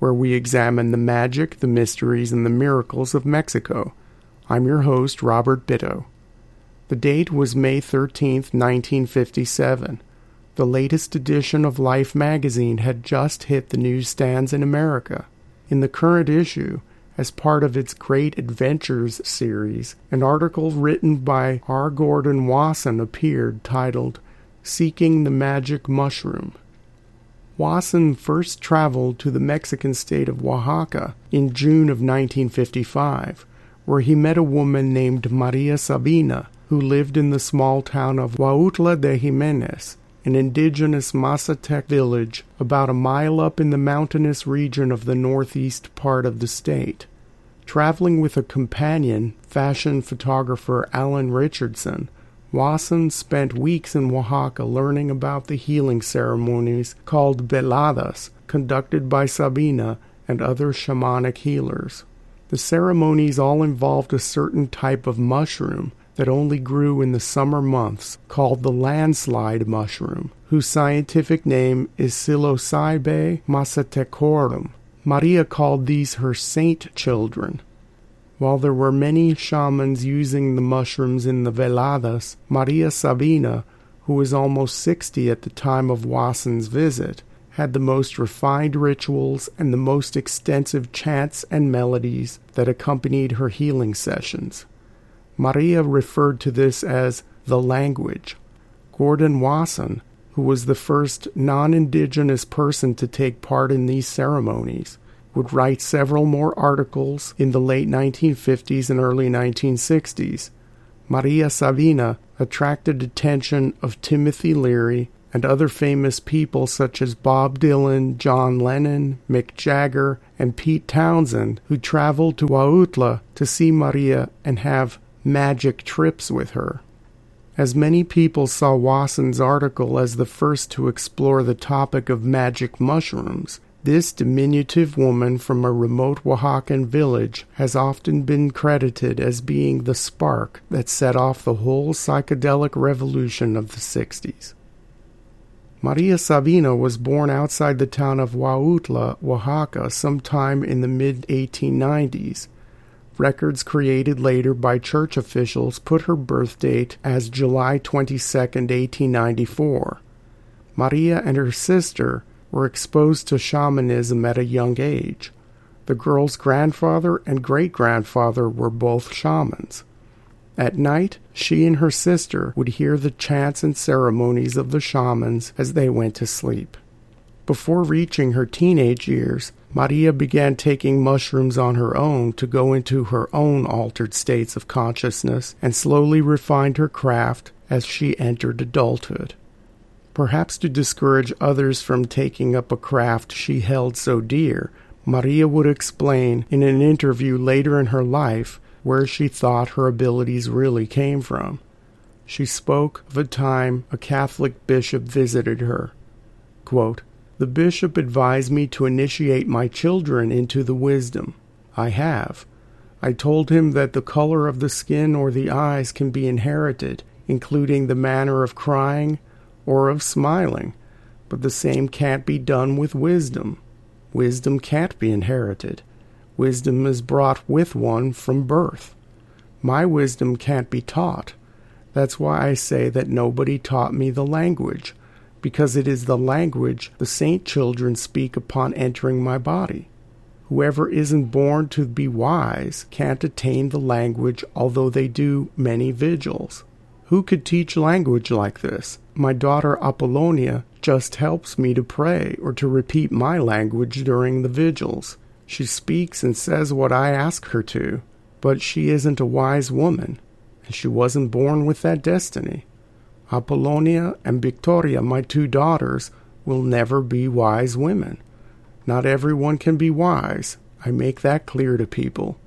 where we examine the magic, the mysteries, and the miracles of Mexico. I'm your host, Robert Bitto. The date was May 13, 1957. The latest edition of Life magazine had just hit the newsstands in America. In the current issue, as part of its Great Adventures series, an article written by R. Gordon Wasson appeared titled Seeking the Magic Mushroom. Wasson first traveled to the Mexican state of Oaxaca in June of 1955, where he met a woman named Maria Sabina, who lived in the small town of Huautla de Jimenez, an indigenous Mazatec village about a mile up in the mountainous region of the northeast part of the state. Traveling with a companion, fashion photographer Alan Richardson, Wasson spent weeks in Oaxaca learning about the healing ceremonies called veladas, conducted by Sabina and other shamanic healers. The ceremonies all involved a certain type of mushroom that only grew in the summer months called the landslide mushroom, whose scientific name is Psilocybe mazatecorum. Maria called these her saint children. While there were many shamans using the mushrooms in the veladas, Maria Sabina, who was almost 60 at the time of Wasson's visit, had the most refined rituals and the most extensive chants and melodies that accompanied her healing sessions. Maria referred to this as the language. Gordon Wasson, who was the first non indigenous person to take part in these ceremonies, would write several more articles in the late 1950s and early 1960s. Maria Sabina attracted attention of Timothy Leary and other famous people such as Bob Dylan, John Lennon, Mick Jagger, and Pete Townshend, who traveled to Huautla to see Maria and have magic trips with her. As many people saw Wasson's article as the first to explore the topic of magic mushrooms, this diminutive woman from a remote Oaxacan village has often been credited as being the spark that set off the whole psychedelic revolution of the 60s. Maria Sabina was born outside the town of Huautla, Oaxaca, sometime in the mid 1890s. Records created later by church officials put her birth date as July 22, 1894. Maria and her sister were exposed to shamanism at a young age. The girl's grandfather and great grandfather were both shamans. At night, she and her sister would hear the chants and ceremonies of the shamans as they went to sleep. Before reaching her teenage years, Maria began taking mushrooms on her own to go into her own altered states of consciousness and slowly refined her craft as she entered adulthood. Perhaps to discourage others from taking up a craft she held so dear, Maria would explain in an interview later in her life where she thought her abilities really came from. She spoke of a time a Catholic bishop visited her. Quote, the bishop advised me to initiate my children into the wisdom. I have. I told him that the color of the skin or the eyes can be inherited, including the manner of crying or of smiling, but the same can't be done with wisdom. Wisdom can't be inherited. Wisdom is brought with one from birth. My wisdom can't be taught. That's why I say that nobody taught me the language because it is the language the saint children speak upon entering my body. Whoever isn't born to be wise can't attain the language, although they do many vigils. Who could teach language like this? My daughter Apollonia just helps me to pray or to repeat my language during the vigils. She speaks and says what I ask her to, but she isn't a wise woman, and she wasn't born with that destiny. Apollonia and Victoria, my two daughters, will never be wise women. Not everyone can be wise, I make that clear to people.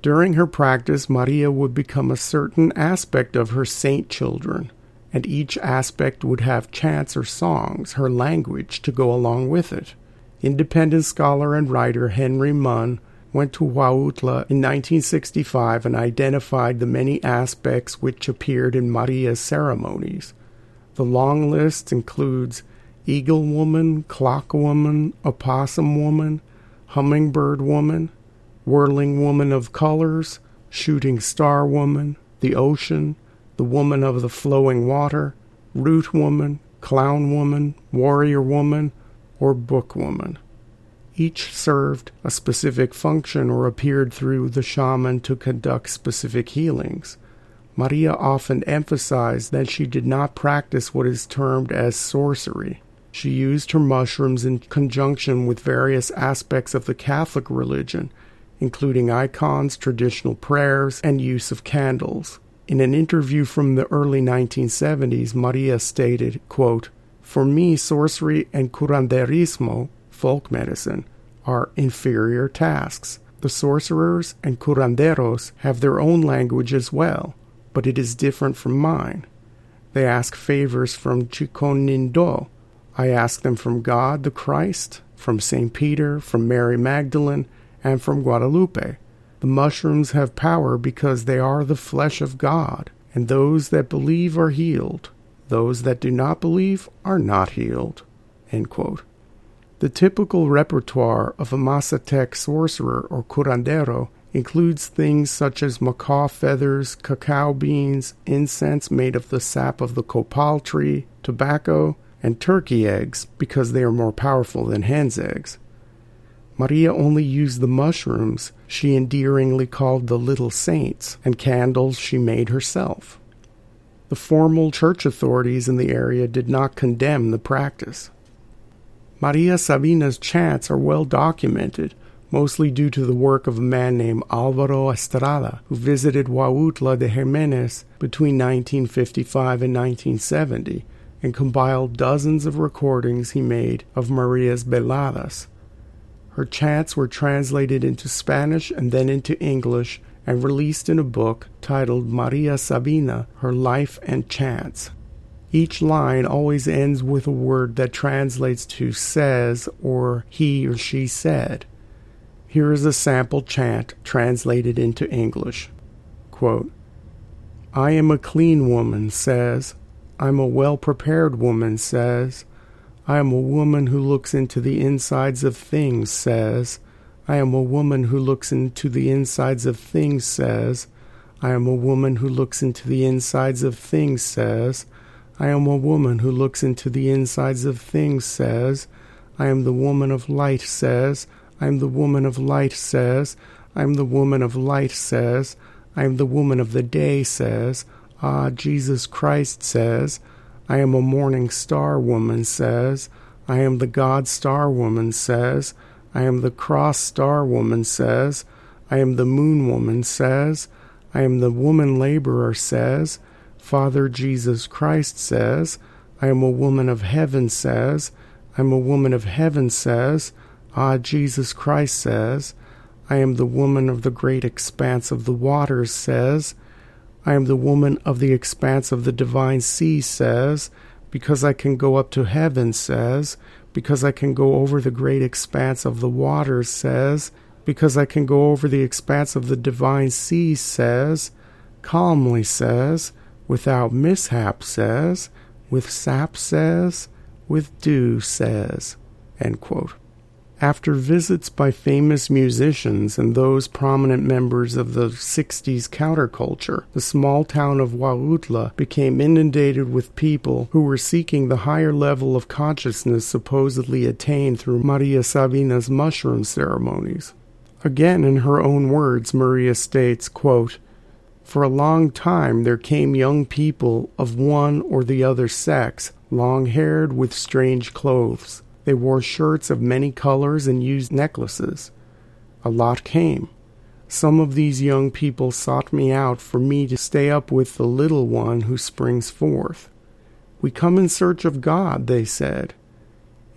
During her practice, Maria would become a certain aspect of her saint children, and each aspect would have chants or songs, her language, to go along with it. Independent scholar and writer Henry Munn went to Huautla in 1965 and identified the many aspects which appeared in Maria's ceremonies. The long list includes Eagle Woman, Clock Woman, Opossum Woman, Hummingbird Woman, Whirling Woman of Colors, Shooting Star Woman, the Ocean, the Woman of the Flowing Water, Root Woman, Clown Woman, Warrior Woman, or Book Woman. Each served a specific function or appeared through the shaman to conduct specific healings. Maria often emphasized that she did not practice what is termed as sorcery. She used her mushrooms in conjunction with various aspects of the Catholic religion, including icons, traditional prayers, and use of candles. In an interview from the early 1970s, Maria stated, quote, For me, sorcery and curanderismo, folk medicine, are inferior tasks. The sorcerers and curanderos have their own language as well, but it is different from mine. They ask favors from Chiconindo. I ask them from God the Christ, from St. Peter, from Mary Magdalene, and from Guadalupe. The mushrooms have power because they are the flesh of God, and those that believe are healed. Those that do not believe are not healed. The typical repertoire of a Mazatec sorcerer or curandero includes things such as macaw feathers, cacao beans, incense made of the sap of the copal tree, tobacco, and turkey eggs because they are more powerful than hen's eggs. Maria only used the mushrooms she endearingly called the little saints and candles she made herself. The formal church authorities in the area did not condemn the practice. Maria Sabina's chants are well documented, mostly due to the work of a man named Alvaro Estrada, who visited Huautla de Jimenez between 1955 and 1970 and compiled dozens of recordings he made of Maria's veladas, her chants were translated into Spanish and then into English and released in a book titled Maria Sabina Her Life and Chants. Each line always ends with a word that translates to says or he or she said. Here is a sample chant translated into English. Quote, I am a clean woman, says. I'm a well prepared woman, says. I am a woman who looks into the insides of things, says. I am a woman who looks into the insides of things, says. I am a woman who looks into the insides of things, says. I am a woman who looks into the insides of things, says. I am the woman of light, says. I am the woman of light, says. I am the woman of light, says. I am the woman of the day, says. Ah, Jesus Christ says. I am a morning star woman says. I am the God star woman says. I am the cross star woman says. I am the moon woman says. I am the woman laborer says. Father Jesus Christ says. I am a woman of heaven says. I am a woman of heaven says. Ah, Jesus Christ says. I am the woman of the great expanse of the waters says. I am the woman of the expanse of the divine sea, says, because I can go up to heaven, says, because I can go over the great expanse of the waters, says, because I can go over the expanse of the divine sea, says, calmly, says, without mishap, says, with sap, says, with dew, says. End quote. After visits by famous musicians and those prominent members of the 60s counterculture, the small town of Huautla became inundated with people who were seeking the higher level of consciousness supposedly attained through Maria Sabina's mushroom ceremonies. Again, in her own words, Maria states, quote, For a long time there came young people of one or the other sex, long haired with strange clothes. They wore shirts of many colors and used necklaces. A lot came. Some of these young people sought me out for me to stay up with the little one who springs forth. We come in search of God, they said.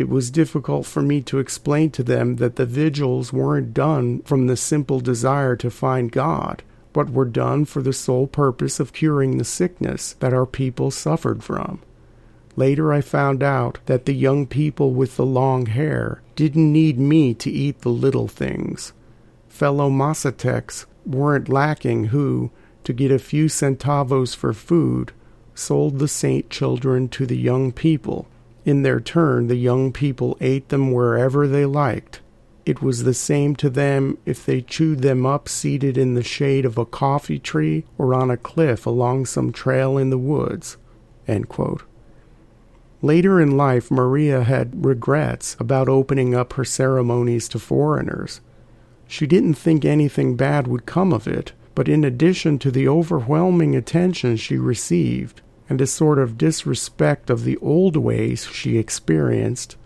it was difficult for me to explain to them that the vigils weren't done from the simple desire to find God, but were done for the sole purpose of curing the sickness that our people suffered from. Later, I found out that the young people with the long hair didn't need me to eat the little things. Fellow Mazatecs weren't lacking who, to get a few centavos for food, sold the saint children to the young people in their turn, the young people ate them wherever they liked. It was the same to them if they chewed them up seated in the shade of a coffee tree or on a cliff along some trail in the woods. Later in life, Maria had regrets about opening up her ceremonies to foreigners. She didn't think anything bad would come of it, but in addition to the overwhelming attention she received, and a sort of disrespect of the old ways she experienced,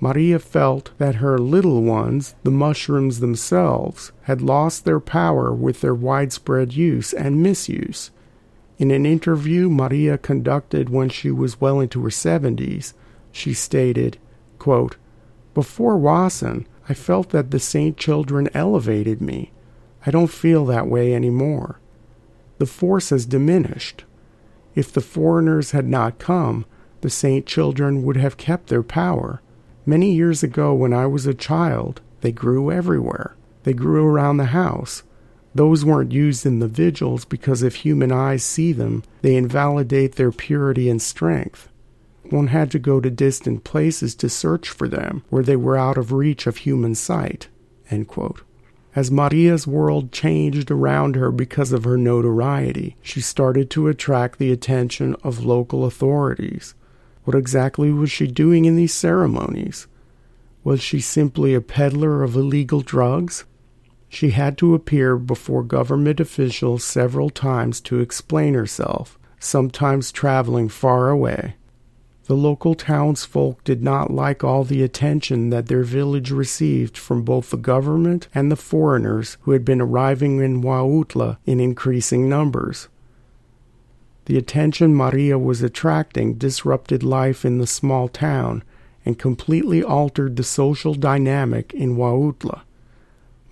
Maria felt that her little ones, the mushrooms themselves, had lost their power with their widespread use and misuse. In an interview Maria conducted when she was well into her seventies, she stated, quote, Before Wasson, I felt that the saint children elevated me. I don't feel that way any more. The force has diminished. If the foreigners had not come, the saint children would have kept their power. Many years ago, when I was a child, they grew everywhere. They grew around the house. Those weren't used in the vigils because if human eyes see them, they invalidate their purity and strength. One had to go to distant places to search for them, where they were out of reach of human sight. As Maria's world changed around her because of her notoriety, she started to attract the attention of local authorities. What exactly was she doing in these ceremonies? Was she simply a peddler of illegal drugs? She had to appear before government officials several times to explain herself, sometimes traveling far away. The local townsfolk did not like all the attention that their village received from both the government and the foreigners who had been arriving in Huautla in increasing numbers. The attention Maria was attracting disrupted life in the small town and completely altered the social dynamic in Huautla.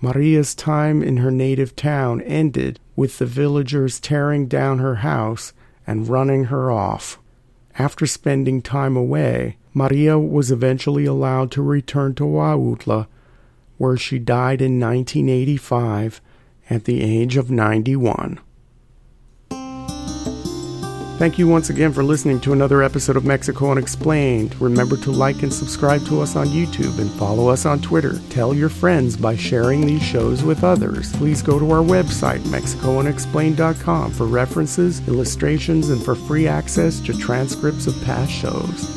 Maria's time in her native town ended with the villagers tearing down her house and running her off. After spending time away, Maria was eventually allowed to return to Huautla, where she died in 1985 at the age of 91. Thank you once again for listening to another episode of Mexico Unexplained. Remember to like and subscribe to us on YouTube and follow us on Twitter. Tell your friends by sharing these shows with others. Please go to our website, MexicoUnexplained.com, for references, illustrations, and for free access to transcripts of past shows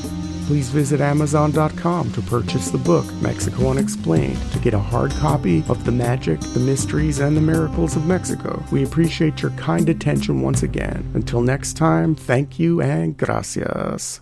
please visit Amazon.com to purchase the book Mexico Unexplained to get a hard copy of The Magic, the Mysteries, and the Miracles of Mexico. We appreciate your kind attention once again. Until next time, thank you and gracias.